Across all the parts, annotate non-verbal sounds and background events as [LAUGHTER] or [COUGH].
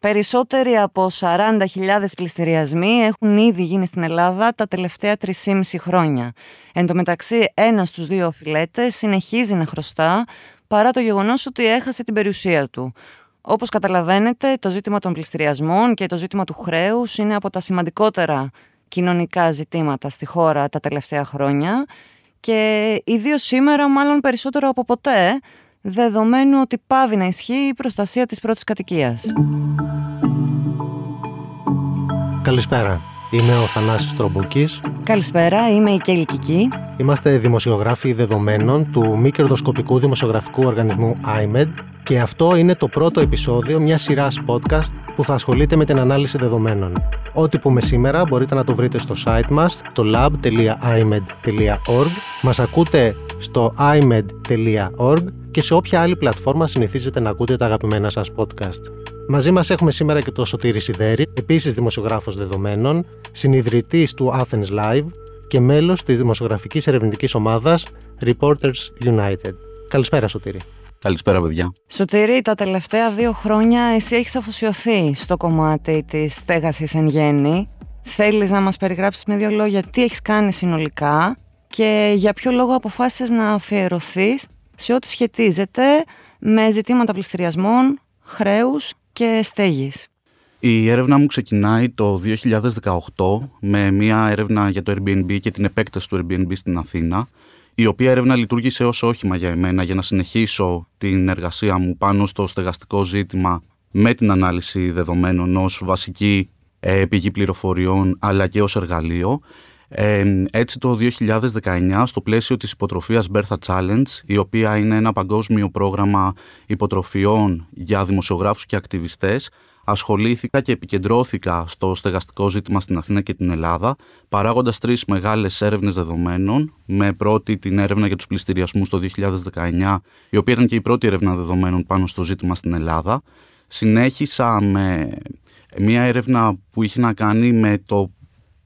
Περισσότεροι από 40.000 πληστηριασμοί έχουν ήδη γίνει στην Ελλάδα τα τελευταία 3,5 χρόνια. Εν τω μεταξύ, ένας στους δύο οφειλέτες συνεχίζει να χρωστά παρά το γεγονός ότι έχασε την περιουσία του. Όπως καταλαβαίνετε, το ζήτημα των πληστηριασμών και το ζήτημα του χρέους είναι από τα σημαντικότερα κοινωνικά ζητήματα στη χώρα τα τελευταία χρόνια και ιδίως σήμερα μάλλον περισσότερο από ποτέ δεδομένου ότι πάβει να ισχύει η προστασία της πρώτης κατοικίας. Καλησπέρα. Είμαι ο Θανάσης Τρομπούκης. Καλησπέρα, είμαι η Κέλλη Κική. Είμαστε δημοσιογράφοι δεδομένων του μη κερδοσκοπικού δημοσιογραφικού οργανισμού IMED και αυτό είναι το πρώτο επεισόδιο μιας σειράς podcast που θα ασχολείται με την ανάλυση δεδομένων. Ό,τι πούμε σήμερα μπορείτε να το βρείτε στο site μας, το lab.imed.org. Μας ακούτε στο imed.org και σε όποια άλλη πλατφόρμα συνηθίζετε να ακούτε τα αγαπημένα σας podcast. Μαζί μας έχουμε σήμερα και το Σωτήρης Σιδέρη, επίσης δημοσιογράφος δεδομένων, συνειδητής του Athens Live και μέλος της δημοσιογραφικής ερευνητικής ομάδας Reporters United. Καλησπέρα Σωτήρη. Καλησπέρα, παιδιά. Σωτήρη, τα τελευταία δύο χρόνια εσύ έχεις αφοσιωθεί στο κομμάτι της στέγασης εν γέννη. Θέλεις να μας περιγράψεις με δύο λόγια τι έχεις κάνει συνολικά και για ποιο λόγο αποφάσισες να αφιερωθείς σε ό,τι σχετίζεται με ζητήματα πληστηριασμών, χρέους και στέγης; Η έρευνα μου ξεκινάει το 2018 με μια έρευνα για το Airbnb και την επέκταση του Airbnb στην Αθήνα η οποία έρευνα λειτουργήσε ως όχημα για εμένα για να συνεχίσω την εργασία μου πάνω στο στεγαστικό ζήτημα με την ανάλυση δεδομένων ως βασική ε, πηγή πληροφοριών αλλά και ως εργαλείο. Ε, έτσι το 2019 στο πλαίσιο της υποτροφίας Bertha Challenge η οποία είναι ένα παγκόσμιο πρόγραμμα υποτροφιών για δημοσιογράφους και ακτιβιστές ασχολήθηκα και επικεντρώθηκα στο στεγαστικό ζήτημα στην Αθήνα και την Ελλάδα, παράγοντας τρεις μεγάλες έρευνες δεδομένων, με πρώτη την έρευνα για τους πληστηριασμούς το 2019, η οποία ήταν και η πρώτη έρευνα δεδομένων πάνω στο ζήτημα στην Ελλάδα. Συνέχισα με μια έρευνα που είχε να κάνει με το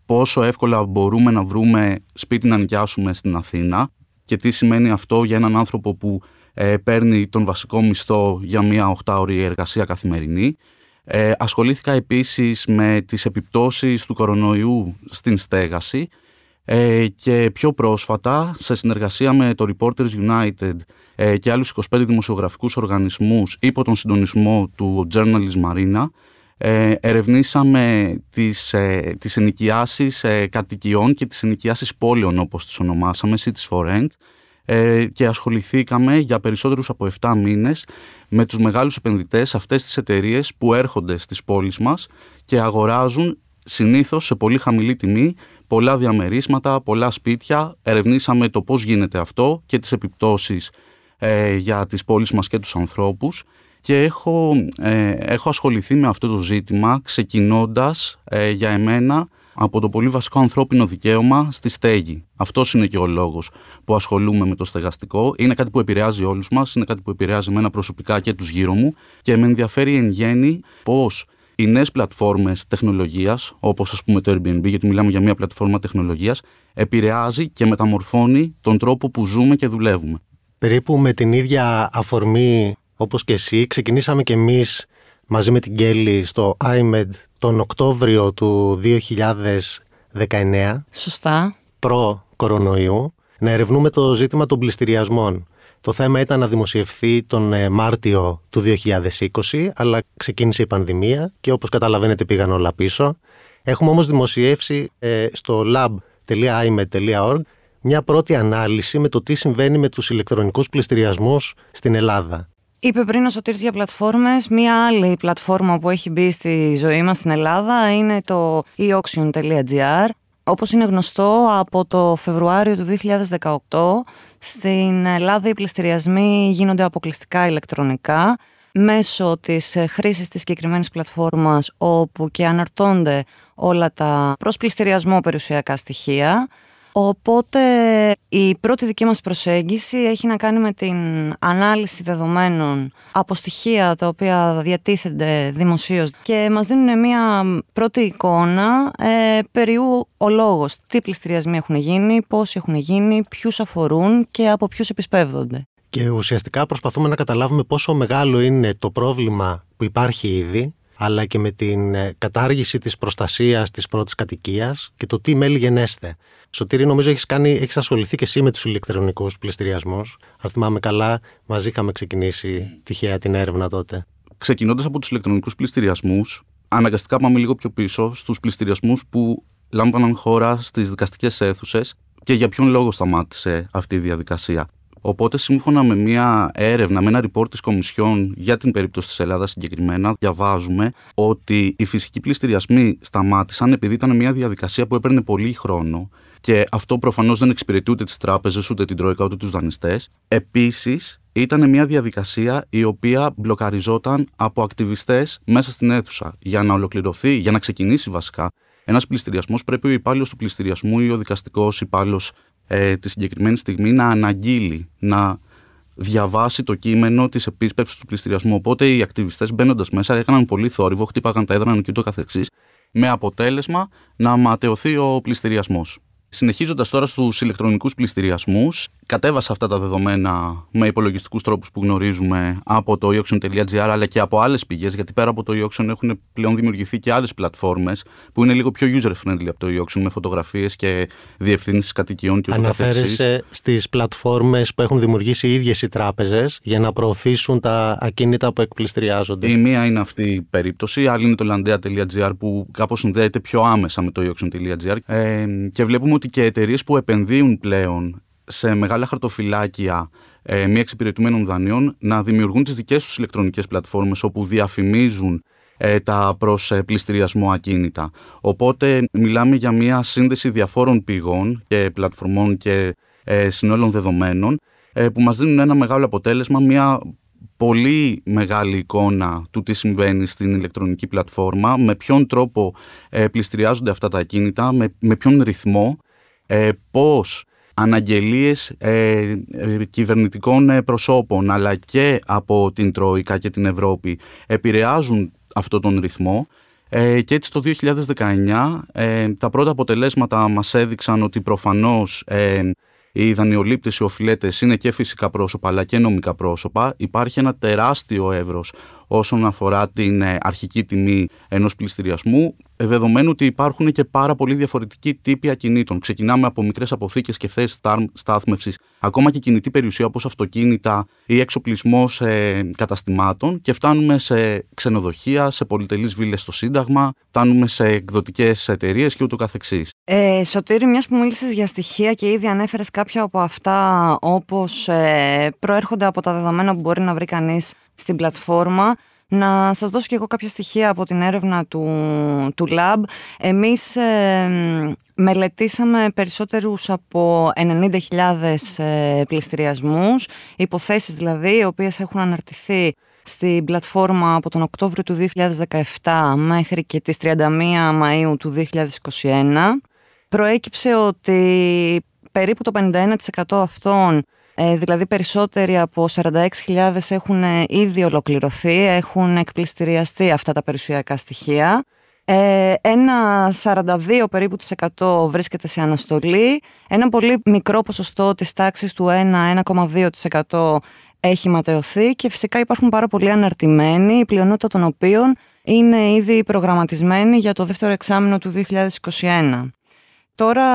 πόσο εύκολα μπορούμε να βρούμε σπίτι να νοικιάσουμε στην Αθήνα και τι σημαίνει αυτό για έναν άνθρωπο που ε, παίρνει τον βασικό μισθό για μια 8ωρη εργασία καθημερινή. Ε, ασχολήθηκα επίσης με τις επιπτώσεις του κορονοϊού στην στέγαση ε, και πιο πρόσφατα σε συνεργασία με το Reporters United ε, και άλλους 25 δημοσιογραφικούς οργανισμούς υπό τον συντονισμό του Journalist Marina ε, ερευνήσαμε τις, ε, τις ενοικιάσεις ε, κατοικιών και τις ενοικιάσεις πόλεων όπως τις ονομάσαμε, Cities for Rent ε, και ασχοληθήκαμε για περισσότερους από 7 μήνες με τους μεγάλους επενδυτές αυτές τις εταιρείες που έρχονται στις πόλεις μας και αγοράζουν συνήθως σε πολύ χαμηλή τιμή πολλά διαμερίσματα, πολλά σπίτια. Ερευνήσαμε το πώς γίνεται αυτό και τις επιπτώσεις ε, για τις πόλεις μας και τους ανθρώπους και έχω, ε, έχω ασχοληθεί με αυτό το ζήτημα ξεκινώντας ε, για εμένα από το πολύ βασικό ανθρώπινο δικαίωμα στη στέγη. Αυτός είναι και ο λόγος που ασχολούμαι με το στεγαστικό. Είναι κάτι που επηρεάζει όλους μας, είναι κάτι που επηρεάζει εμένα προσωπικά και τους γύρω μου και με ενδιαφέρει εν γέννη πώς οι νέες πλατφόρμες τεχνολογίας, όπως ας πούμε το Airbnb, γιατί μιλάμε για μια πλατφόρμα τεχνολογίας, επηρεάζει και μεταμορφώνει τον τρόπο που ζούμε και δουλεύουμε. Περίπου με την ίδια αφορμή όπως και εσύ, ξεκινήσαμε και εμείς μαζί με την Κέλλη στο iMed τον Οκτώβριο του 2019. Σωστά. Προ-κορονοϊού, να ερευνούμε το ζήτημα των πληστηριασμών. Το θέμα ήταν να δημοσιευθεί τον ε, Μάρτιο του 2020, αλλά ξεκίνησε η πανδημία και όπως καταλαβαίνετε πήγαν όλα πίσω. Έχουμε όμως δημοσιεύσει ε, στο lab.imed.org μια πρώτη ανάλυση με το τι συμβαίνει με τους ηλεκτρονικούς πληστηριασμούς στην Ελλάδα. Είπε πριν ο Σωτήρης για πλατφόρμες. Μία άλλη πλατφόρμα που έχει μπει στη ζωή μας στην Ελλάδα είναι το eauction.gr. Όπως είναι γνωστό, από το Φεβρουάριο του 2018 στην Ελλάδα οι πληστηριασμοί γίνονται αποκλειστικά ηλεκτρονικά μέσω της χρήσης της συγκεκριμένης πλατφόρμας όπου και αναρτώνται όλα τα προς πληστηριασμό περιουσιακά στοιχεία. Οπότε η πρώτη δική μας προσέγγιση έχει να κάνει με την ανάλυση δεδομένων από στοιχεία τα οποία διατίθενται δημοσίως και μας δίνουν μια πρώτη εικόνα ε, περί ο λόγος, τι πληστηριασμοί έχουν γίνει, πόσοι έχουν γίνει, ποιους αφορούν και από ποιους επισπεύδονται. Και ουσιαστικά προσπαθούμε να καταλάβουμε πόσο μεγάλο είναι το πρόβλημα που υπάρχει ήδη αλλά και με την ε, κατάργηση της προστασίας της πρώτης κατοικίας και το τι μέλη γενέστε. Σωτήρη, νομίζω έχεις, κάνει, έχεις ασχοληθεί και εσύ με τους ηλεκτρονικούς πληστηριασμούς. Αν θυμάμαι καλά, μαζί είχαμε ξεκινήσει τυχαία την έρευνα τότε. Ξεκινώντας από τους ηλεκτρονικούς πληστηριασμούς, αναγκαστικά πάμε λίγο πιο πίσω στους πληστηριασμούς που λάμβαναν χώρα στις δικαστικές αίθουσες και για ποιον λόγο σταμάτησε αυτή η διαδικασία. Οπότε, σύμφωνα με μια έρευνα, με ένα report της Κομισιόν για την περίπτωση της Ελλάδας συγκεκριμένα, διαβάζουμε ότι οι φυσικοί πληστηριασμοί σταμάτησαν επειδή ήταν μια διαδικασία που έπαιρνε πολύ χρόνο και αυτό προφανώς δεν εξυπηρετεί ούτε τις τράπεζες, ούτε την Τρόικα, ούτε τους δανειστές. Επίσης, ήταν μια διαδικασία η οποία μπλοκαριζόταν από ακτιβιστές μέσα στην αίθουσα. Για να ολοκληρωθεί, για να ξεκινήσει βασικά ένας πληστηριασμός, πρέπει ο υπάλληλος του πληστηριασμού ή ο δικαστικός υπάλληλος ε, τη συγκεκριμένη στιγμή να αναγγείλει, να διαβάσει το κείμενο της επίσπευσης του πληστηριασμού. Οπότε οι ακτιβιστές μπαίνοντας μέσα έκαναν πολύ θόρυβο, χτύπαγαν τα έδρανα και ούτω καθεξής, με αποτέλεσμα να ματαιωθεί ο πληστηριασμός. Συνεχίζοντας τώρα στους ηλεκτρονικούς πληστηριασμούς, κατέβασα αυτά τα δεδομένα με υπολογιστικούς τρόπους που γνωρίζουμε από το eauction.gr αλλά και από άλλες πηγές, γιατί πέρα από το eauction έχουν πλέον δημιουργηθεί και άλλες πλατφόρμες που είναι λίγο πιο user-friendly από το eauction με φωτογραφίες και διευθύνσεις κατοικιών και ούτω Αναφέρεσαι στις πλατφόρμες που έχουν δημιουργήσει οι ίδιες οι τράπεζες για να προωθήσουν τα ακίνητα που εκπληστηριάζονται; Η μία είναι αυτή η περίπτωση, η άλλη είναι το landea.gr που κάπως συνδέεται πιο άμεσα με το eauction.gr ε, και βλέπουμε ότι και εταιρείες που επενδύουν πλέον σε μεγάλα χαρτοφυλάκια ε, μη εξυπηρετουμένων δανείων να δημιουργούν τις δικές τους ηλεκτρονικές πλατφόρμες όπου διαφημίζουν ε, τα προς ε, πληστηριασμό ακίνητα. Οπότε μιλάμε για μια σύνδεση διαφόρων πηγών και πλατφορμών και ε, συνόλων δεδομένων ε, που μας δίνουν ένα μεγάλο αποτέλεσμα, μια πολύ μεγάλη εικόνα του τι συμβαίνει στην ηλεκτρονική πλατφόρμα, με ποιον τρόπο ε, πληστηριάζονται αυτά τα ακίνητα, με, με ποιον ρυθμό, ε, πώς αναγγελίες ε, ε, κυβερνητικών ε, προσώπων αλλά και από την Τρόικα και την Ευρώπη επηρεάζουν αυτόν τον ρυθμό και έτσι το 2019 τα πρώτα αποτελέσματα μας έδειξαν ότι προφανώς οι δανειολήπτες, οι οφειλέτες είναι και φυσικά πρόσωπα αλλά και νομικά πρόσωπα. Υπάρχει ένα τεράστιο εύρος όσον αφορά την αρχική τιμή ενός πληστηριασμού δεδομένου ότι υπάρχουν και πάρα πολύ διαφορετικοί τύποι ακινήτων. Ξεκινάμε από μικρές αποθήκες και θέσει στάθμευσης, ακόμα και κινητή περιουσία όπως αυτοκίνητα ή εξοπλισμός ε, καταστημάτων και φτάνουμε σε ξενοδοχεία, σε πολυτελείς βίλες στο Σύνταγμα, φτάνουμε σε εκδοτικές εταιρείες και ούτω καθεξής. Ε, Σωτήρη, μιας που μίλησες για στοιχεία και ήδη ανέφερες κάποια από αυτά όπως ε, προέρχονται από τα δεδομένα που μπορεί να βρει κανείς στην πλατφόρμα. Να σας δώσω και εγώ κάποια στοιχεία από την έρευνα του, του Lab. Εμείς ε, μελετήσαμε περισσότερους από 90.000 ε, πληστηριασμούς, υποθέσεις δηλαδή, οι οποίες έχουν αναρτηθεί στην πλατφόρμα από τον Οκτώβριο του 2017 μέχρι και τις 31 Μαΐου του 2021. Προέκυψε ότι περίπου το 51% αυτών ε, δηλαδή περισσότεροι από 46.000 έχουν ε, ήδη ολοκληρωθεί, έχουν εκπληστηριαστεί αυτά τα περιουσιακά στοιχεία. Ε, ένα 42 περίπου της 100 βρίσκεται σε αναστολή. Ένα πολύ μικρό ποσοστό της τάξης του 1-1,2% έχει ματαιωθεί και φυσικά υπάρχουν πάρα πολλοί αναρτημένοι, η πλειονότητα των οποίων είναι ήδη προγραμματισμένοι για το δεύτερο εξάμεινο του 2021. Τώρα,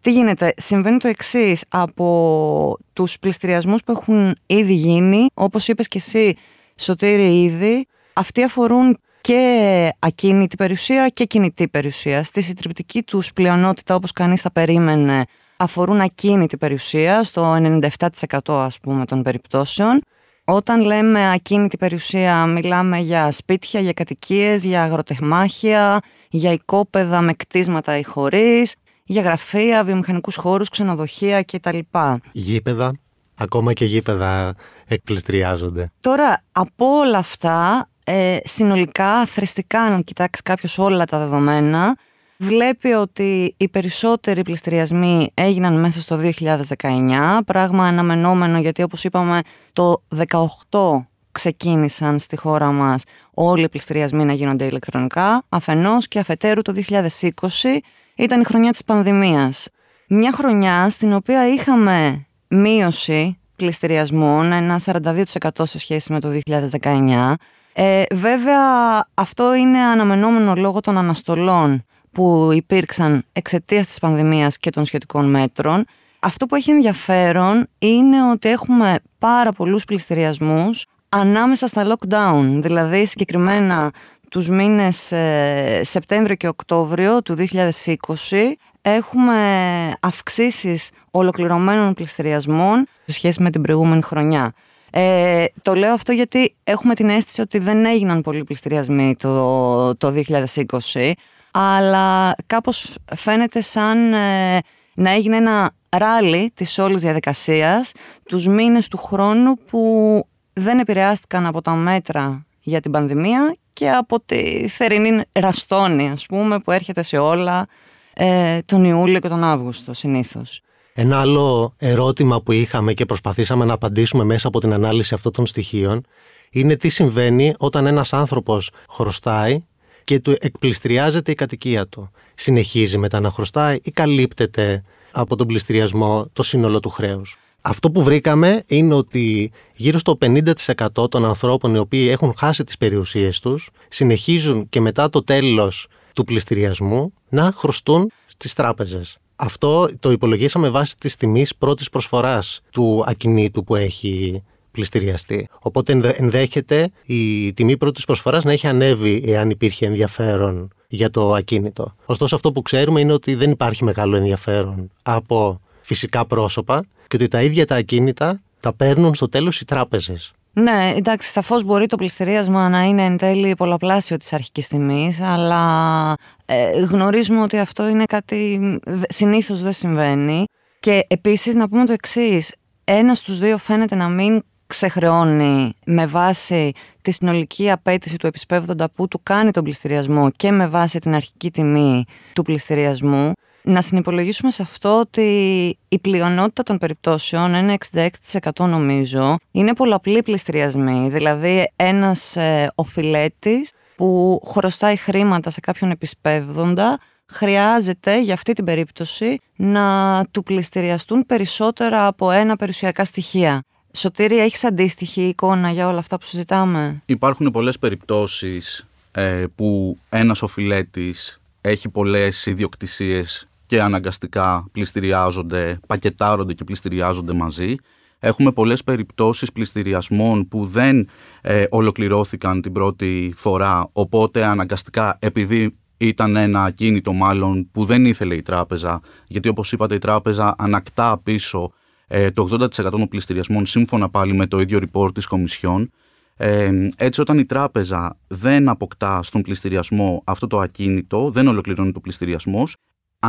τι γίνεται, συμβαίνει το εξής από τους πληστηριασμούς που έχουν ήδη γίνει, όπως είπες και εσύ, Σωτήρη, ήδη, αυτοί αφορούν και ακίνητη περιουσία και κινητή περιουσία. Στη συντριπτική τους πλειονότητα, όπως κανείς θα περίμενε, αφορούν ακίνητη περιουσία, στο 97% ας πούμε των περιπτώσεων. Όταν λέμε ακίνητη περιουσία, μιλάμε για σπίτια, για κατοικίες, για αγροτεχμάχια, για οικόπεδα με κτίσματα ή χωρίς, για γραφεία, βιομηχανικούς χώρους, ξενοδοχεία κτλ. Γήπεδα, ακόμα και γήπεδα εκπληστριάζονται. Τώρα, από όλα αυτά, ε, συνολικά, θρηστικά, αν κοιτάξεις κάποιος όλα τα δεδομένα, βλέπει ότι οι περισσότεροι πληστηριασμοί έγιναν μέσα στο 2019, πράγμα αναμενόμενο γιατί όπως είπαμε το 2018 ξεκίνησαν στη χώρα μας όλοι οι πληστηριασμοί να γίνονται ηλεκτρονικά, αφενός και αφετέρου το 2020 ήταν η χρονιά της πανδημίας. Μια χρονιά στην οποία είχαμε μείωση πληστηριασμών, ένα 42% σε σχέση με το 2019, Ε, βέβαια, αυτό είναι αναμενόμενο λόγω των αναστολών που υπήρξαν εξαιτίας της πανδημίας και των σχετικών μέτρων. Αυτό που έχει ενδιαφέρον είναι ότι έχουμε πάρα πολλούς πληστηριασμούς ανάμεσα στα lockdown, δηλαδή συγκεκριμένα τους μήνες ε, Σεπτέμβριο και Οκτώβριο του 2020 έχουμε αυξήσεις ολοκληρωμένων πληστηριασμών σε σχέση με την προηγούμενη χρονιά. Ε, το λέω αυτό γιατί έχουμε την αίσθηση ότι δεν έγιναν πολλοί πληστηριασμοί το, το 2020, αλλά κάπως φαίνεται σαν ε, να έγινε ένα ράλι της όλης διαδικασίας τους μήνες του χρόνου που δεν επηρεάστηκαν από τα μέτρα για την πανδημία και από τη θερινή ραστόνη, ας πούμε, που έρχεται σε όλα ε, τον Ιούλιο και τον Αύγουστο συνήθως. Ένα άλλο ερώτημα που είχαμε και προσπαθήσαμε να απαντήσουμε μέσα από την ανάλυση αυτών των στοιχείων είναι τι συμβαίνει όταν ένας άνθρωπος χρωστάει και του εκπληστριάζεται η κατοικία του. Συνεχίζει μετά να χρωστάει ή καλύπτεται από τον πληστηριασμό το σύνολο του χρέους. Αυτό που βρήκαμε είναι ότι γύρω στο 50% των ανθρώπων οι οποίοι έχουν χάσει τις περιουσίες τους συνεχίζουν και μετά το τέλος του πληστηριασμού να χρωστούν στις τράπεζες. Αυτό το υπολογίσαμε βάσει της τιμής πρώτης προσφοράς του ακινήτου που έχει πληστηριαστεί. Οπότε ενδέχεται η τιμή πρώτης προσφοράς να έχει ανέβει εάν υπήρχε ενδιαφέρον για το ακίνητο. Ωστόσο αυτό που ξέρουμε είναι ότι δεν υπάρχει μεγάλο ενδιαφέρον από φυσικά πρόσωπα και ότι τα ίδια τα ακίνητα τα παίρνουν στο τέλος οι τράπεζες. Ναι, εντάξει, σαφώς μπορεί το πληστηρίασμα να είναι εν τέλει πολλαπλάσιο της αρχικής τιμής, αλλά ε, γνωρίζουμε ότι αυτό είναι κάτι συνήθως δεν συμβαίνει. Και επίσης να πούμε το εξής. ένας στους δύο φαίνεται να μην ξεχρεώνει με βάση τη συνολική απέτηση του επισπεύδοντα που του κάνει τον πληστηριασμό και με βάση την αρχική τιμή του πληστηριασμού να συνυπολογίσουμε σε αυτό ότι η πλειονότητα των περιπτώσεων, ένα 66% νομίζω, είναι πολλαπλή πληστηριασμοί. Δηλαδή ένας ε, οφειλέτης που χρωστάει χρήματα σε κάποιον επισπεύδοντα χρειάζεται για αυτή την περίπτωση να του πληστηριαστούν περισσότερα από ένα περιουσιακά στοιχεία. Σωτήρη, έχεις αντίστοιχη εικόνα για όλα αυτά που συζητάμε; Υπάρχουν πολλές περιπτώσεις ε, που ένας οφειλέτης έχει πολλές ιδιοκτησίες και αναγκαστικά πληστηριάζονται, πακετάρονται και πληστηριάζονται μαζί. Έχουμε πολλές περιπτώσεις πληστηριασμών που δεν ε, ολοκληρώθηκαν την πρώτη φορά, οπότε αναγκαστικά επειδή ήταν ένα κίνητο μάλλον που δεν ήθελε η τράπεζα, γιατί όπως είπατε η τράπεζα ανακτά πίσω ε, το 80% των πληστηριασμών σύμφωνα πάλι με το ίδιο report της Κομισιόν. Ε, έτσι όταν η τράπεζα δεν αποκτά στον πληστηριασμό αυτό το ακίνητο, δεν ολοκληρώνει το πληστηριασμός,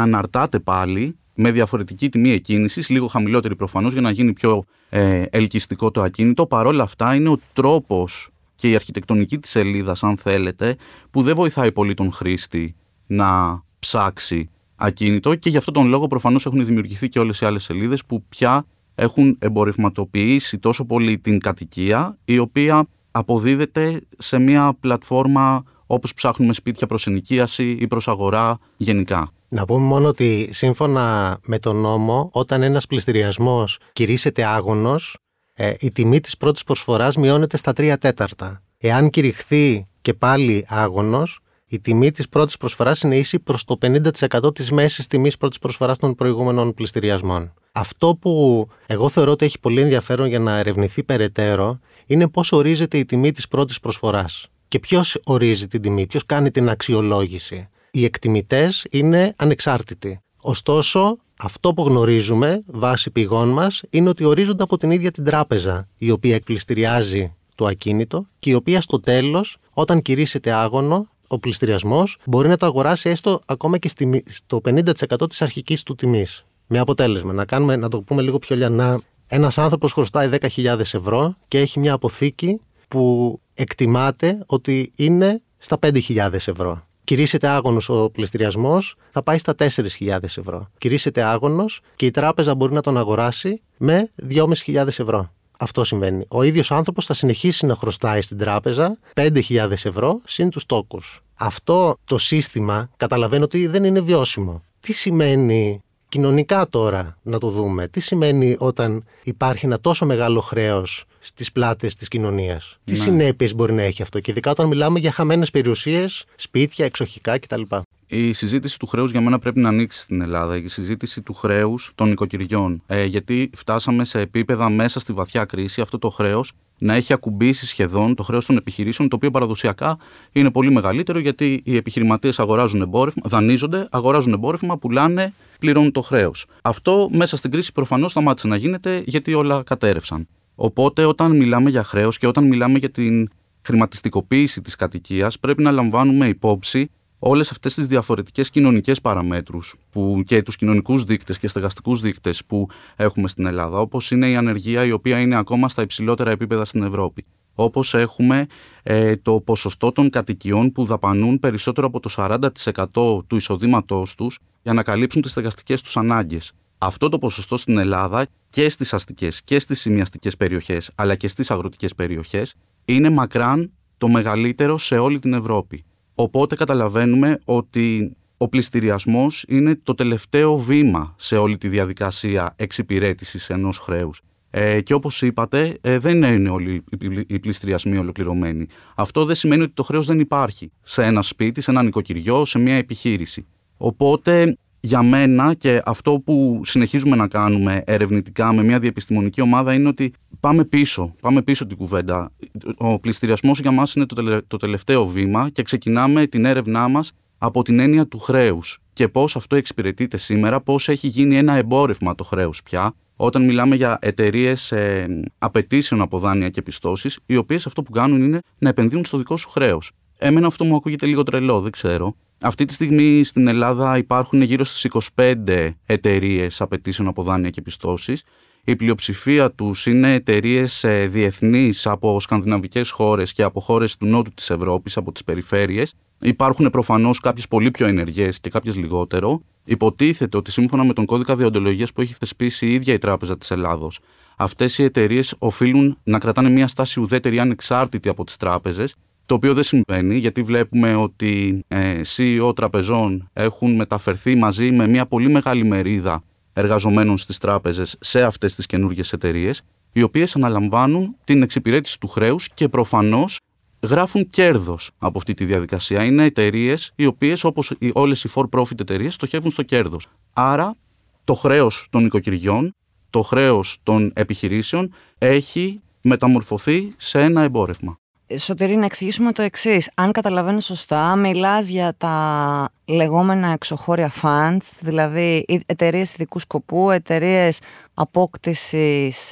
αναρτάται πάλι με διαφορετική τιμή εκκίνησης, λίγο χαμηλότερη προφανώς για να γίνει πιο ε, ελκυστικό το ακίνητο. Παρόλα αυτά, είναι ο τρόπος και η αρχιτεκτονική της σελίδας, αν θέλετε, που δεν βοηθάει πολύ τον χρήστη να ψάξει ακίνητο και γι' αυτόν τον λόγο προφανώς έχουν δημιουργηθεί και όλες οι άλλες σελίδες που πια έχουν εμπορευματοποιήσει τόσο πολύ την κατοικία, η οποία αποδίδεται σε μια πλατφόρμα όπως ψάχνουμε σπίτια προς ενοικίαση ή προς αγορά γενικά. Να πούμε μόνο ότι σύμφωνα με τον νόμο, όταν ένας πληστηριασμός κηρύσσεται άγωνος, ε, η τιμή της πρώτης προσφοράς μειώνεται στα 3 τέταρτα. Εάν κηρυχθεί και πάλι άγωνος, η τιμή της πρώτης προσφοράς είναι ίση προς το 50% της μέσης τιμής πρώτης προσφοράς των προηγούμενων πληστηριασμών. Αυτό που εγώ θεωρώ ότι έχει πολύ ενδιαφέρον για να ερευνηθεί περαιτέρω είναι πώς ορίζεται η τιμή της πρώτης προσφοράς. Και ποιος ορίζει την τιμή, ποιος κάνει την αξιολόγηση οι εκτιμητές είναι ανεξάρτητοι. Ωστόσο, αυτό που γνωρίζουμε βάσει πηγών μας είναι ότι ορίζονται από την ίδια την τράπεζα η οποία εκπληστηριάζει το ακίνητο και η οποία στο τέλος όταν κηρύσσεται άγωνο ο πληστηριασμός μπορεί να το αγοράσει έστω ακόμα και στο 50% της αρχικής του τιμής. Με αποτέλεσμα, να, κάνουμε, να το πούμε λίγο πιο λιανά, ένας άνθρωπος χρωστάει 10.000 ευρώ και έχει μια αποθήκη που εκτιμάται ότι είναι στα 5.000 ευρώ κηρύσσεται άγωνος ο πληστηριασμός, θα πάει στα 4.000 ευρώ. Κηρύσσεται άγωνος και η τράπεζα μπορεί να τον αγοράσει με 2.500 ευρώ. Αυτό συμβαίνει. Ο ίδιος άνθρωπος θα συνεχίσει να χρωστάει στην τράπεζα 5.000 ευρώ συν τους τόκους. Αυτό το σύστημα καταλαβαίνω ότι δεν είναι βιώσιμο. Τι σημαίνει Κοινωνικά τώρα να το δούμε. Τι σημαίνει όταν υπάρχει ένα τόσο μεγάλο χρέος στις πλάτες της κοινωνίας; Τι Ναι. συνέπειες μπορεί να έχει αυτό, και ειδικά όταν μιλάμε για χαμένες περιουσίες, σπίτια, εξοχικά κτλ. Η συζήτηση του χρέους για μένα πρέπει να ανοίξει στην Ελλάδα. Η συζήτηση του χρέους των νοικοκυριών. Ε, γιατί φτάσαμε σε επίπεδα μέσα στη βαθιά κρίση αυτό το χρέος να έχει ακουμπήσει σχεδόν το χρέος των επιχειρήσεων, το οποίο παραδοσιακά είναι πολύ μεγαλύτερο γιατί οι επιχειρηματίες αγοράζουν εμπόρευμα, δανείζονται, αγοράζουν εμπόρευμα, πουλάνε, πληρώνουν το χρέος. Αυτό μέσα στην κρίση προφανώς σταμάτησε να γίνεται γιατί όλα κατέρευσαν. Οπότε όταν μιλάμε για χρέος και όταν μιλάμε για την χρηματιστικοποίηση της κατοικίας πρέπει να λαμβάνουμε υπόψη όλες αυτές τις διαφορετικές κοινωνικές παραμέτρους που και τους κοινωνικούς δείκτες και στεγαστικούς δείκτες που έχουμε στην Ελλάδα, όπως είναι η ανεργία η οποία είναι ακόμα στα υψηλότερα επίπεδα στην Ευρώπη. Όπως έχουμε ε, το ποσοστό των κατοικιών που δαπανούν περισσότερο από το 40% του εισοδήματός τους για να καλύψουν τις στεγαστικές τους ανάγκες. Αυτό το ποσοστό στην Ελλάδα και στις αστικές και στις σημειαστικές περιοχές αλλά και στις αγροτικές περιοχές είναι μακράν το μεγαλύτερο σε όλη την Ευρώπη. Οπότε καταλαβαίνουμε ότι ο πληστηριασμός είναι το τελευταίο βήμα σε όλη τη διαδικασία εξυπηρέτησης ενός χρέους. Ε, και όπως είπατε, ε, δεν είναι όλοι οι πλη- οι πληστηριασμοί ολοκληρωμένοι. Αυτό δεν σημαίνει ότι το χρέος δεν υπάρχει σε ένα σπίτι, σε ένα νοικοκυριό, σε μια επιχείρηση. Οπότε για μένα και αυτό που συνεχίζουμε να κάνουμε ερευνητικά με μια διεπιστημονική ομάδα είναι ότι πάμε πίσω, πάμε πίσω την κουβέντα. Ο πληστηριασμός για μας είναι το, τελε- το τελευταίο βήμα και ξεκινάμε την έρευνά μας από την έννοια του χρέους και πώς αυτό εξυπηρετείται σήμερα, πώς έχει γίνει ένα εμπόρευμα το χρέος πια, όταν μιλάμε για εταιρείες ε, απαιτήσεων από δάνεια και πιστώσεις, οι οποίες αυτό που κάνουν είναι να επενδύουν στο δικό σου χρέος. Εμένα αυτό μου ακούγεται λίγο τρελό, δεν ξέρω. Αυτή τη στιγμή στην Ελλάδα υπάρχουν γύρω στις 25 εταιρείες απαιτήσεων από δάνεια και πιστώσεις. Η πλειοψηφία τους είναι εταιρείες διεθνείς από σκανδιναβικές χώρες και από χώρες του νότου της Ευρώπης, από τις περιφέρειες. Υπάρχουν προφανώς κάποιες πολύ πιο ενεργές και κάποιες λιγότερο. Υποτίθεται ότι σύμφωνα με τον κώδικα διοντολογίας που έχει θεσπίσει η ίδια η Τράπεζα της Ελλάδος, αυτές οι εταιρείες οφείλουν να κρατάνε μια στάση ουδέτερη ανεξάρτητη από τις τράπεζες το οποίο δεν συμβαίνει γιατί βλέπουμε ότι ε, CEO τραπεζών έχουν μεταφερθεί μαζί με μια πολύ μεγάλη μερίδα εργαζομένων στις τράπεζες σε αυτές τις καινούργιες εταιρείες, οι οποίες αναλαμβάνουν την εξυπηρέτηση του χρέους και προφανώς γράφουν κέρδος από αυτή τη διαδικασία. Είναι εταιρείες οι οποίες όπως οι- όλες οι for-profit εταιρείες στοχεύουν στο κέρδος. Άρα το χρέος των οικοκυριών, το χρέος των επιχειρήσεων έχει μεταμορφωθεί σε ένα εμπόρευμα. Σωτηρή, να εξηγήσουμε το εξής. Αν καταλαβαίνω σωστά, μιλάς για τα λεγόμενα εξωχώρια funds, δηλαδή εταιρείες ειδικού σκοπού, εταιρείες απόκτησης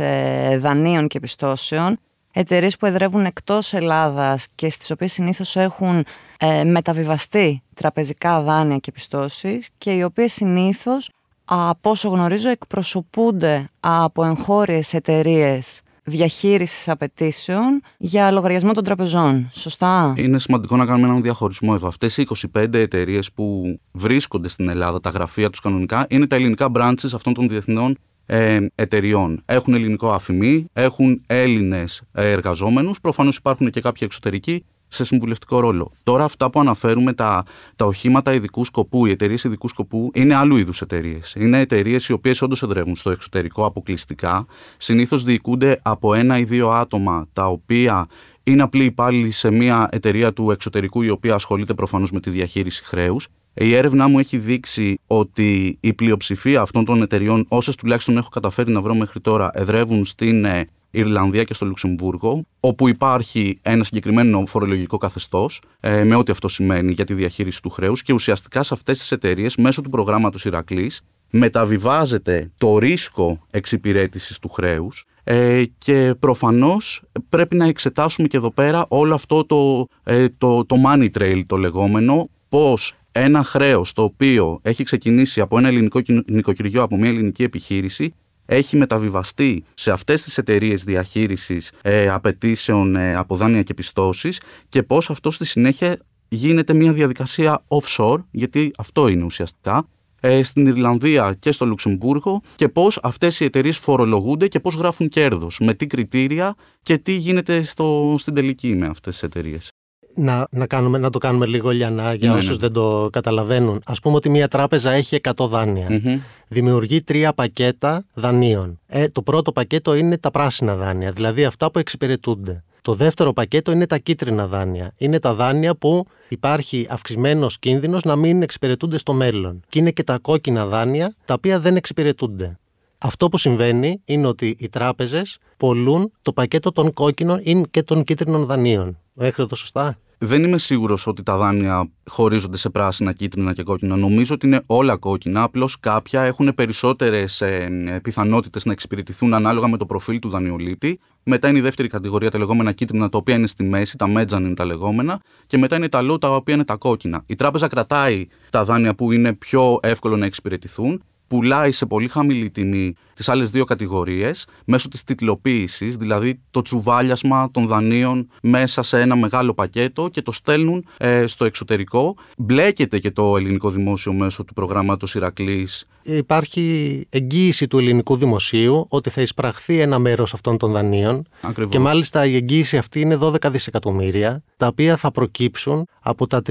δανείων και πιστώσεων, εταιρείες που εδρεύουν εκτός Ελλάδας και στις οποίες συνήθως έχουν ε, μεταβιβαστεί τραπεζικά δάνεια και πιστώσεις και οι οποίες συνήθως, από όσο γνωρίζω, εκπροσωπούνται από εγχώριες εταιρείες διαχείρισης απαιτήσεων για λογαριασμό των τραπεζών. Σωστά; Είναι σημαντικό να κάνουμε έναν διαχωρισμό εδώ. Αυτές οι 25 εταιρείες που βρίσκονται στην Ελλάδα, τα γραφεία τους κανονικά, είναι τα ελληνικά branches αυτών των διεθνών ε, εταιριών. Έχουν ελληνικό αφημί, έχουν Έλληνες εργαζόμενους, προφανώς υπάρχουν και κάποιοι εξωτερικοί σε συμβουλευτικό ρόλο. Τώρα, αυτά που αναφέρουμε, τα, τα οχήματα ειδικού σκοπού, οι εταιρείες ειδικού σκοπού, είναι άλλου είδους εταιρείες. Είναι εταιρείες οι οποίες όντως εδρεύουν στο εξωτερικό αποκλειστικά. Συνήθως διοικούνται από ένα ή δύο άτομα, τα οποία είναι απλοί υπάλληλοι σε μια εταιρεία του εξωτερικού, η οποία ασχολείται προφανώς με τη διαχείριση χρέους. Η έρευνά μου έχει δείξει ότι η πλειοψηφία αυτών των εταιριών, όσες τουλάχιστον έχω καταφέρει να βρω μέχρι τώρα, εδρεύουν στην Ιρλανδία και στο Λουξεμβούργο, όπου υπάρχει ένα συγκεκριμένο φορολογικό καθεστώς, ε, με ό,τι αυτό σημαίνει για τη διαχείριση του χρέους, και ουσιαστικά σε αυτές τις εταιρείες, μέσω του προγράμματος Ηρακλής, μεταβιβάζεται το ρίσκο εξυπηρέτησης του χρέους ε, και προφανώς πρέπει να εξετάσουμε και εδώ πέρα όλο αυτό το, ε, το, το money trail το λεγόμενο, πώς ένα χρέος το οποίο έχει ξεκινήσει από ένα ελληνικό νοικοκυριό, από μια ελληνική επιχείρηση, έχει μεταβιβαστεί σε αυτές τις εταιρείες διαχείρισης ε, απαιτήσεων ε, από δάνεια και πιστώσεις και πώς αυτό στη συνέχεια γίνεται μια διαδικασία offshore, γιατί αυτό είναι ουσιαστικά, ε, στην Ιρλανδία και στο Λουξεμβούργο και πώς αυτές οι εταιρείες φορολογούνται και πώς γράφουν κέρδος, με τι κριτήρια και τι γίνεται στο, στην τελική με αυτές τις εταιρείες. Να, να, κάνουμε, να το κάνουμε λίγο για, να, για Ναι, όσους ναι. δεν το καταλαβαίνουν. Ας πούμε ότι μια τράπεζα έχει 100 δάνεια. Μμμ. Δημιουργεί τρία πακέτα δανείων. Ε, το πρώτο πακέτο είναι τα πράσινα δάνεια, δηλαδή αυτά που εξυπηρετούνται. Το δεύτερο πακέτο είναι τα κίτρινα δάνεια. Είναι τα δάνεια που υπάρχει αυξημένος κίνδυνος να μην εξυπηρετούνται στο μέλλον. Και είναι και τα κόκκινα δάνεια τα οποία δεν εξυπηρετούνται. Αυτό που συμβαίνει είναι ότι οι τράπεζες πολλούν το πακέτο των κόκκινων ή και των κίτρινων δανείων. Έχω εδώ σωστά; Δεν είμαι σίγουρος ότι τα δάνεια χωρίζονται σε πράσινα, κίτρινα και κόκκινα. Νομίζω ότι είναι όλα κόκκινα. Απλώς κάποια έχουν περισσότερες πιθανότητες να εξυπηρετηθούν ανάλογα με το προφίλ του δανειολήπτη. Μετά είναι η δεύτερη κατηγορία, τα λεγόμενα κίτρινα, τα οποία είναι στη μέση, τα μέτζαν είναι τα λεγόμενα. Και μετά είναι τα low, τα οποία είναι τα κόκκινα. Η τράπεζα κρατάει τα δάνεια που είναι πιο εύκολο να εξυπηρετηθούν πουλάει σε πολύ χαμηλή τιμή τις άλλες δύο κατηγορίες μέσω της τιτλοποίησης, δηλαδή το τσουβάλιασμα των δανείων μέσα σε ένα μεγάλο πακέτο και το στέλνουν ε, στο εξωτερικό. Μπλέκεται και το ελληνικό δημόσιο μέσω του προγράμματος Ηρακλής. Υπάρχει εγγύηση του ελληνικού δημοσίου ότι θα εισπραχθεί ένα μέρος αυτών των δανείων Ακριβώς. και μάλιστα η εγγύηση αυτή είναι 12 δισεκατομμύρια τα οποία θα προκύψουν από τα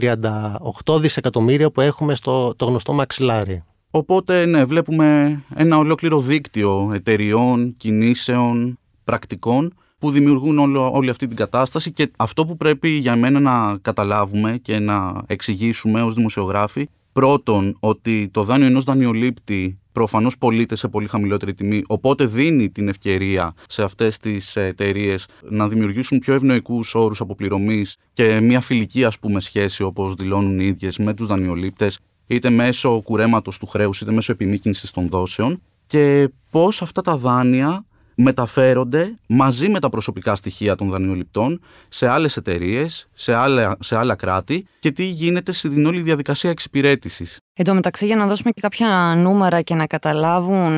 38 δισεκατομμύρια που έχουμε στο το γνωστό μαξιλάρι. Οπότε, ναι, βλέπουμε ένα ολόκληρο δίκτυο εταιριών, κινήσεων, πρακτικών που δημιουργούν όλο, όλη αυτή την κατάσταση και αυτό που πρέπει για μένα να καταλάβουμε και να εξηγήσουμε ως δημοσιογράφοι πρώτον ότι το δάνειο ενός δανειολήπτη προφανώς πωλείται σε πολύ χαμηλότερη τιμή οπότε δίνει την ευκαιρία σε αυτές τις εταιρείες να δημιουργήσουν πιο ευνοϊκούς όρους αποπληρωμής και μια φιλική ας πούμε σχέση όπως δηλώνουν οι ίδιες με τους δανειολήπτες είτε μέσω κουρέματος του χρέους είτε μέσω επιμήκυνσης των δόσεων και πώς αυτά τα δάνεια μεταφέρονται μαζί με τα προσωπικά στοιχεία των δανειοληπτών σε άλλες εταιρείες, σε άλλα, σε άλλα κράτη και τι γίνεται στην όλη διαδικασία εξυπηρέτησης. Εν τω μεταξύ, για να δώσουμε και κάποια νούμερα και να καταλάβουν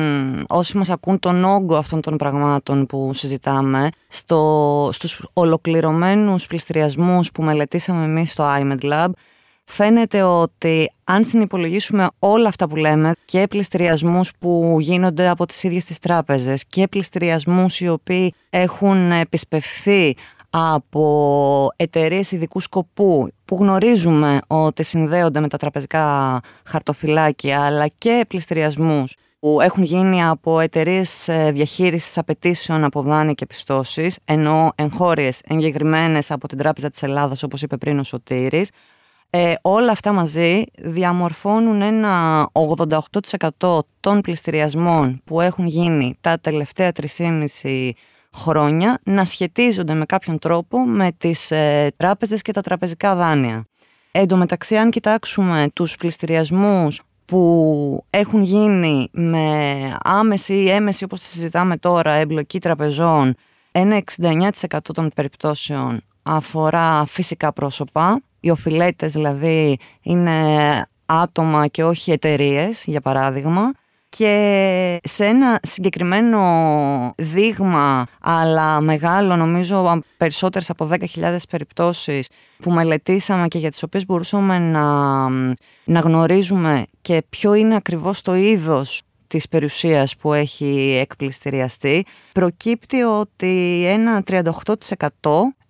όσοι μας ακούν τον όγκο αυτών των πραγμάτων που συζητάμε, στο, στους ολοκληρωμένους πληστηριασμούς που μελετήσαμε εμείς στο iMed Lab, φαίνεται ότι αν συνυπολογίσουμε όλα αυτά που λέμε και πληστηριασμούς που γίνονται από τις ίδιες τις τράπεζες και πληστηριασμούς οι οποίοι έχουν επισπευθεί από εταιρείες ειδικού σκοπού που γνωρίζουμε ότι συνδέονται με τα τραπεζικά χαρτοφυλάκια αλλά και πληστηριασμούς που έχουν γίνει από εταιρείες διαχείρισης απαιτήσεων από δάνεια και πιστώσεις ενώ εγχώριες εγγεγραμμένες από την Τράπεζα της Ελλάδας όπως είπε πριν ο Σωτήρης ε, όλα αυτά μαζί διαμορφώνουν ένα 88% των πληστηριασμών που έχουν γίνει τα τελευταία 3,5 χρόνια να σχετίζονται με κάποιον τρόπο με τις ε, τράπεζες και τα τραπεζικά δάνεια. Εν τω μεταξύ, αν κοιτάξουμε τους πληστηριασμούς που έχουν γίνει με άμεση ή έμεση, όπως τη συζητάμε τώρα, εμπλοκή τραπεζών, ένα 69% των περιπτώσεων αφορά φυσικά πρόσωπα. Οι οφειλέτες δηλαδή είναι άτομα και όχι εταιρείες, για παράδειγμα. Και σε ένα συγκεκριμένο δείγμα, αλλά μεγάλο νομίζω περισσότερες από 10.000 περιπτώσεις που μελετήσαμε και για τις οποίες μπορούσαμε να, να γνωρίζουμε και ποιο είναι ακριβώς το είδος της περιουσίας που έχει εκπληστηριαστεί, προκύπτει ότι ένα 38%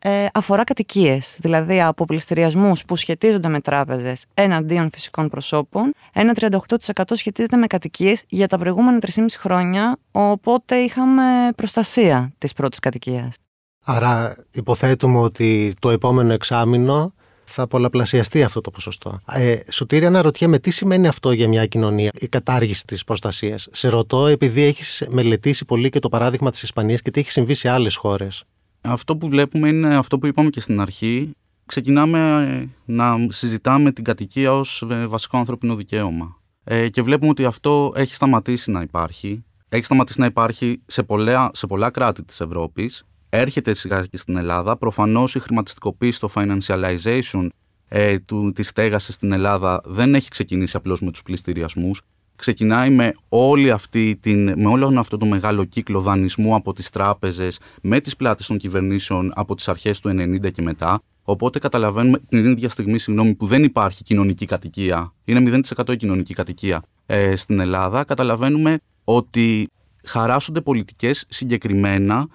ε, αφορά κατοικίες, δηλαδή από πληστηριασμούς που σχετίζονται με τράπεζες εναντίον φυσικών προσώπων, ένα 38% σχετίζεται με κατοικίες για τα προηγούμενα 3,5 χρόνια, οπότε είχαμε προστασία της πρώτης κατοικίας. Άρα υποθέτουμε ότι το επόμενο εξάμεινο θα πολλαπλασιαστεί αυτό το ποσοστό. Ε, Σωτήρη, αναρωτιέμαι τι σημαίνει αυτό για μια κοινωνία, η κατάργηση της προστασίας; Σε ρωτώ, επειδή έχεις μελετήσει πολύ και το παράδειγμα της Ισπανίας και τι έχει συμβεί σε άλλες χώρες. Αυτό που βλέπουμε είναι αυτό που είπαμε και στην αρχή. Ξεκινάμε να συζητάμε την κατοικία ως βασικό ανθρωπινό δικαίωμα. Ε, και βλέπουμε ότι αυτό έχει σταματήσει να υπάρχει. Έχει σταματήσει να υπάρχει σε πολλά, σε πολλά κράτη της Ευρώπης. Έρχεται σιγά και στην Ελλάδα. Προφανώς η χρηματιστικοποίηση, το financialization ε, του, της στέγασης στην Ελλάδα δεν έχει ξεκινήσει απλώς με τους πληστηριασμούς. Ξεκινάει με, όλη αυτή την, με όλο αυτό το μεγάλο κύκλο δανεισμού από τις τράπεζες, με τις πλάτες των κυβερνήσεων από τις αρχές του 90 και μετά. Οπότε καταλαβαίνουμε την ίδια στιγμή συγγνώμη, που δεν υπάρχει κοινωνική κατοικία, είναι 0% η κοινωνική κατοικία ε, στην Ελλάδα, καταλαβαίνουμε ότι χαράσσονται πολιτικές συγκεκριμένα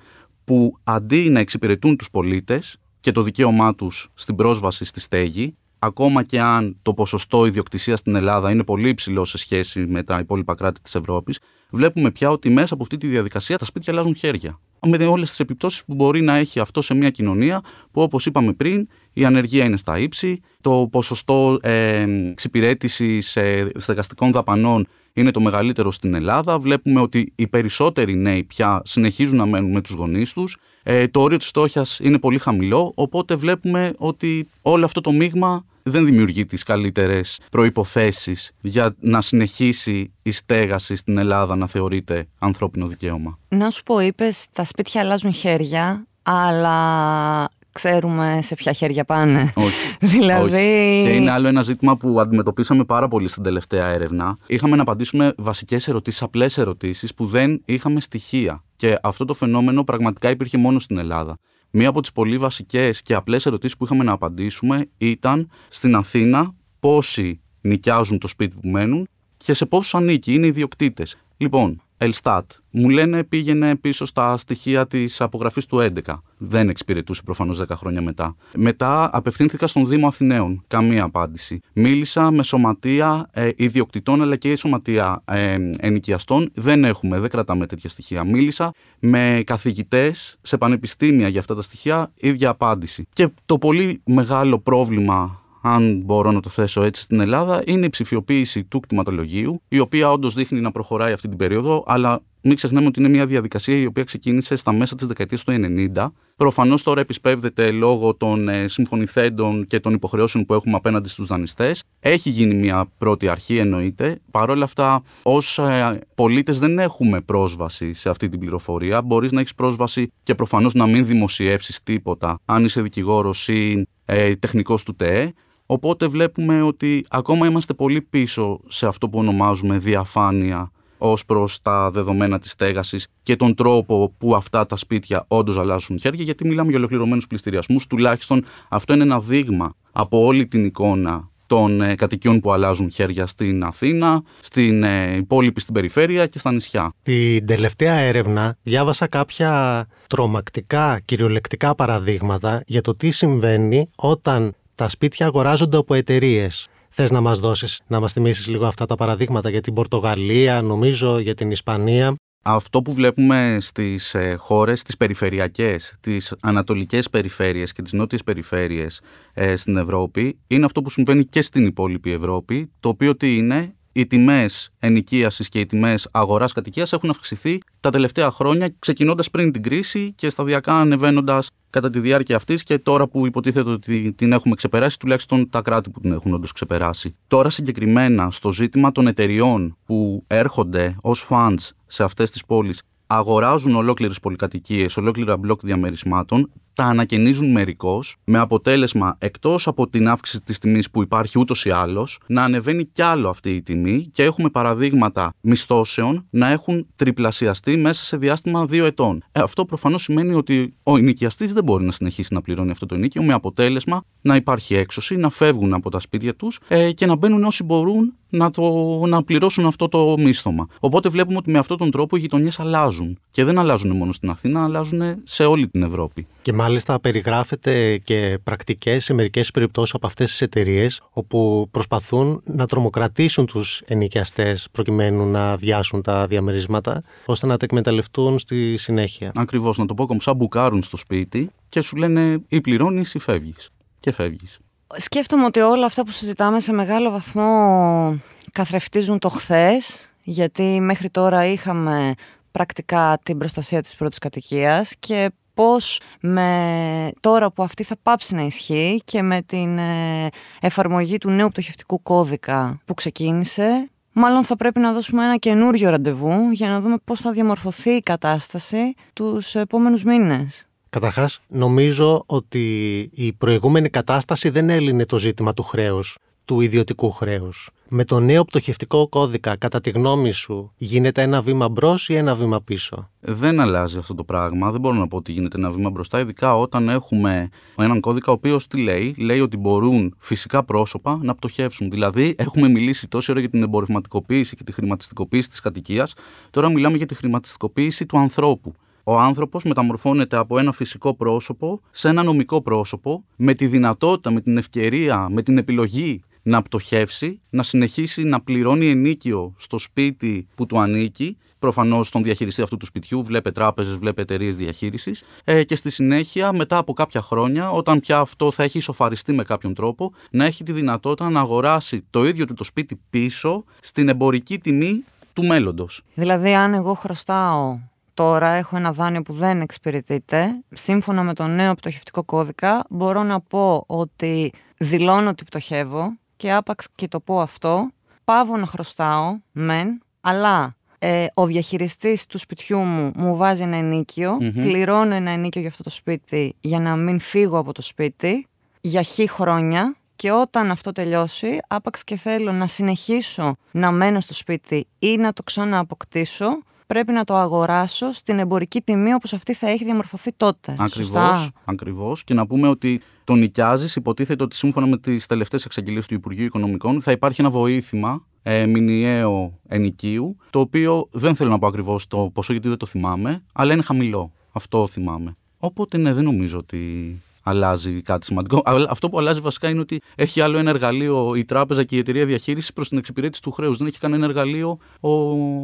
που αντί να εξυπηρετούν τους πολίτες, και το δικαίωμά τους στην πρόσβαση στη στέγη. Ακόμα και αν το ποσοστό ιδιοκτησίας στην Ελλάδα είναι πολύ υψηλό σε σχέση με τα υπόλοιπα κράτη της Ευρώπης, βλέπουμε πια ότι μέσα από αυτή τη διαδικασία τα σπίτια αλλάζουν χέρια. Με όλες τις επιπτώσεις που μπορεί να έχει αυτό σε μια κοινωνία που, όπως είπαμε πριν, η ανεργία είναι στα ύψη, το ποσοστό ε, εξυπηρέτησης ε, στεγαστικών δαπανών είναι το μεγαλύτερο στην Ελλάδα. Βλέπουμε ότι οι περισσότεροι νέοι πια συνεχίζουν να μένουν με τους γονείς τους. Ε, το όριο της στόχιας είναι πολύ χαμηλό, οπότε βλέπουμε ότι όλο αυτό το μείγμα δεν δημιουργεί τις καλύτερες προϋποθέσεις για να συνεχίσει η στέγαση στην Ελλάδα να θεωρείται ανθρώπινο δικαίωμα. Να σου πω, είπες, τα σπίτια αλλάζουν χέρια, αλλά ξέρουμε σε ποια χέρια πάνε. Όχι. [LAUGHS] δηλαδή... Όχι. Και είναι άλλο ένα ζήτημα που αντιμετωπίσαμε πάρα πολύ στην τελευταία έρευνα. Είχαμε να απαντήσουμε βασικές ερωτήσεις, απλές ερωτήσεις που δεν είχαμε στοιχεία. Και αυτό το φαινόμενο πραγματικά υπήρχε μόνο στην Ελλάδα. Μία από τις πολύ βασικές και απλές ερωτήσεις που είχαμε να απαντήσουμε ήταν στην Αθήνα πόσοι νοικιάζουν το σπίτι που μένουν και σε πόσους ανήκει, είναι ιδιοκτήτες. Λοιπόν, Ελστάτ. Μου λένε πήγαινε πίσω στα στοιχεία της απογραφής του 11. Δεν εξυπηρετούσε προφανώς 10 χρόνια μετά. Μετά απευθύνθηκα στον Δήμο Αθηναίων. Καμία απάντηση. Μίλησα με σωματεία ε, ιδιοκτητών αλλά και σωματεία ε, ενοικιαστών. Δεν έχουμε, δεν κρατάμε τέτοια στοιχεία. Μίλησα με καθηγητές σε πανεπιστήμια για αυτά τα στοιχεία. ίδια απάντηση. Και το πολύ μεγάλο πρόβλημα αν μπορώ να το θέσω έτσι στην Ελλάδα, είναι η ψηφιοποίηση του κτηματολογίου, η οποία όντως δείχνει να προχωράει αυτή την περίοδο, αλλά μην ξεχνάμε ότι είναι μια διαδικασία η οποία ξεκίνησε στα μέσα της δεκαετίας του 90. Προφανώς τώρα επισπεύδεται λόγω των ε, συμφωνηθέντων και των υποχρεώσεων που έχουμε απέναντι στους δανειστές. Έχει γίνει μια πρώτη αρχή, εννοείται. Παρ' όλα αυτά, ως ε, πολίτες δεν έχουμε πρόσβαση σε αυτή την πληροφορία. Μπορείς να έχεις πρόσβαση και προφανώς να μην δημοσιεύσεις τίποτα, αν είσαι δικηγόρος ή ε, τεχνικός του ΤΕΕ. Οπότε βλέπουμε ότι ακόμα είμαστε πολύ πίσω σε αυτό που ονομάζουμε διαφάνεια ως προς τα δεδομένα της στέγασης και τον τρόπο που αυτά τα σπίτια όντως αλλάζουν χέρια γιατί μιλάμε για ολοκληρωμένους πληστηριασμούς τουλάχιστον αυτό είναι ένα δείγμα από όλη την εικόνα των ε, κατοικιών που αλλάζουν χέρια στην Αθήνα, στην ε, υπόλοιπη στην περιφέρεια και στα νησιά. Την τελευταία έρευνα διάβασα κάποια τρομακτικά κυριολεκτικά παραδείγματα για το τι συμβαίνει όταν τα σπίτια αγοράζονται από εταιρείες. Θες να μας δώσεις, να μας θυμίσεις λίγο αυτά τα παραδείγματα για την Πορτογαλία, νομίζω για την Ισπανία; Αυτό που βλέπουμε στις ε, χώρες, τις περιφερειακές, τις ανατολικές περιφέρειες και τις νότιες περιφέρειες ε, στην Ευρώπη είναι αυτό που συμβαίνει και στην υπόλοιπη Ευρώπη, το οποίο τι είναι, οι τιμές ενοικίασης και οι τιμές αγοράς κατοικίας έχουν αυξηθεί τα τελευταία χρόνια, ξεκινώντας πριν την κρίση και σταδιακά ανεβαίνοντας κατά τη διάρκεια αυτής και τώρα που υποτίθεται ότι την έχουμε ξεπεράσει, τουλάχιστον τα κράτη που την έχουν όντως ξεπεράσει. Τώρα συγκεκριμένα στο ζήτημα των εταιριών που έρχονται ως funds σε αυτές τις πόλεις αγοράζουν ολόκληρες πολυκατοικίες, ολόκληρα μπλοκ διαμερισμάτων, τα ανακαινίζουν μερικώς, με αποτέλεσμα εκτός από την αύξηση της τιμής που υπάρχει ούτως ή άλλως, να ανεβαίνει κι άλλο αυτή η τιμή και έχουμε παραδείγματα μισθώσεων να έχουν τριπλασιαστεί μέσα σε διάστημα δύο ετών. Ε, αυτό προφανώς σημαίνει ότι ο ενοικιαστής δεν μπορεί να συνεχίσει να πληρώνει αυτό το ενοίκιο, με αποτέλεσμα να υπάρχει έξωση, να φεύγουν από τα σπίτια τους ε, και να μπαίνουν όσοι μπορούν να, το, να πληρώσουν αυτό το μίσθωμα. Οπότε βλέπουμε ότι με αυτόν τον τρόπο οι γειτονιές αλλάζουν. Και δεν αλλάζουν μόνο στην Αθήνα, αλλάζουν σε όλη την Ευρώπη. Και μάλιστα περιγράφεται και πρακτικές σε μερικές περιπτώσεις από αυτές τις εταιρείες, όπου προσπαθούν να τρομοκρατήσουν τους ενοικιαστές προκειμένου να αδειάσουν τα διαμερίσματα, ώστε να τα εκμεταλλευτούν στη συνέχεια. Ακριβώς, να το πω comme σαν μπουκάρουν στο σπίτι και σου λένε ή πληρώνεις ή φεύγεις. Και φεύγεις. Σκέφτομαι ότι όλα αυτά που συζητάμε σε μεγάλο βαθμό καθρεφτίζουν το χθες, γιατί μέχρι τώρα είχαμε πρακτικά την προστασία της πρώτης κατοικίας και πώς με τώρα που αυτή θα πάψει να ισχύει και με την ε, εφαρμογή του νέου πτωχευτικού κώδικα που ξεκίνησε, μάλλον θα πρέπει να δώσουμε ένα καινούριο ραντεβού για να δούμε πώς θα διαμορφωθεί η κατάσταση τους επόμενους μήνες. Καταρχάς, νομίζω ότι η προηγούμενη κατάσταση δεν έλυνε το ζήτημα του χρέους, του ιδιωτικού χρέους. Με το νέο πτωχευτικό κώδικα, κατά τη γνώμη σου, γίνεται ένα βήμα μπρος ή ένα βήμα πίσω; Δεν αλλάζει αυτό το πράγμα. Δεν μπορώ να πω ότι γίνεται ένα βήμα μπροστά, ειδικά όταν έχουμε έναν κώδικα ο οποίος τι λέει, λέει ότι μπορούν φυσικά πρόσωπα να πτωχεύσουν. Δηλαδή, έχουμε μιλήσει τόση ώρα για την εμπορευματικοποίηση και τη χρηματιστικοποίηση της κατοικίας, τώρα μιλάμε για τη χρηματιστικοποίηση του ανθρώπου ο άνθρωπος μεταμορφώνεται από ένα φυσικό πρόσωπο σε ένα νομικό πρόσωπο με τη δυνατότητα, με την ευκαιρία, με την επιλογή να πτωχεύσει, να συνεχίσει να πληρώνει ενίκιο στο σπίτι που του ανήκει προφανώς τον διαχειριστή αυτού του σπιτιού, βλέπε τράπεζες, βλέπε εταιρείες διαχείρισης. Ε, και στη συνέχεια, μετά από κάποια χρόνια, όταν πια αυτό θα έχει ισοφαριστεί με κάποιον τρόπο, να έχει τη δυνατότητα να αγοράσει το ίδιο του το σπίτι πίσω στην εμπορική τιμή του μέλλοντος. Δηλαδή, αν εγώ χρωστάω τώρα, έχω ένα δάνειο που δεν εξυπηρετείται, σύμφωνα με τον νέο πτωχευτικό κώδικα, μπορώ να πω ότι δηλώνω ότι πτωχεύω και άπαξ και το πω αυτό, πάβω να χρωστάω, μεν, αλλά ε, ο διαχειριστής του σπιτιού μου μου βάζει ένα ενίκιο, πληρώνω ένα ενίκιο για αυτό το σπίτι για να μην φύγω από το σπίτι για χι χρόνια και όταν αυτό τελειώσει, άπαξ και θέλω να συνεχίσω να μένω στο σπίτι ή να το ξανααποκτήσω, πρέπει να το αγοράσω στην εμπορική τιμή όπως αυτή θα έχει διαμορφωθεί τότε. Ακριβώς, ακριβώς. Και να πούμε ότι το νοικιάζεις, υποτίθεται ότι σύμφωνα με τις τελευταίες εξαγγελίες του Υπουργείου Οικονομικών θα υπάρχει ένα βοήθημα ε, μηνιαίο ενοικίου, το οποίο δεν θέλω να πω ακριβώς το ποσό γιατί δεν το θυμάμαι, αλλά είναι χαμηλό. Αυτό θυμάμαι. Οπότε ναι, δεν νομίζω ότι αλλάζει κάτι σημαντικό. Αυτό που αλλάζει βασικά είναι ότι έχει άλλο ένα εργαλείο η τράπεζα και η εταιρεία διαχείρισης προς την εξυπηρέτηση του χρέους. Δεν έχει κανένα εργαλείο ο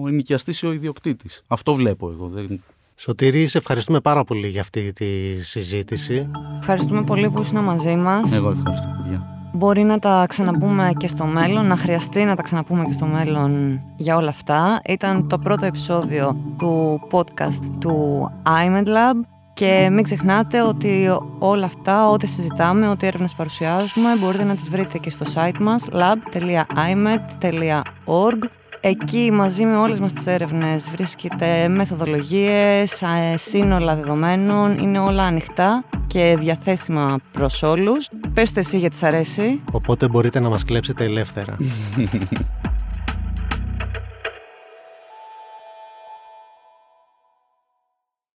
ενοικιαστής ή ο ιδιοκτήτης. Αυτό βλέπω εγώ. Δεν... Σωτήρη, σε ευχαριστούμε πάρα πολύ για αυτή τη συζήτηση. Ευχαριστούμε πολύ που ήσουν μαζί μας. Εγώ ευχαριστώ, παιδιά. Μπορεί να τα ξαναπούμε και στο μέλλον, να χρειαστεί να τα ξαναπούμε και στο μέλλον για όλα αυτά. Ήταν το πρώτο επεισόδιο του podcast του iMed Lab και μην ξεχνάτε ότι όλα αυτά, ό,τι συζητάμε, ό,τι έρευνες παρουσιάζουμε, μπορείτε να τις βρείτε και στο site μας lab.imed.org Εκεί μαζί με όλες μας τις έρευνες βρίσκεται μεθοδολογίες, σύνολα δεδομένων, είναι όλα ανοιχτά και διαθέσιμα προς όλους. Πες εσύ γιατί σ' αρέσει. Οπότε μπορείτε να μας κλέψετε ελεύθερα. [LAUGHS]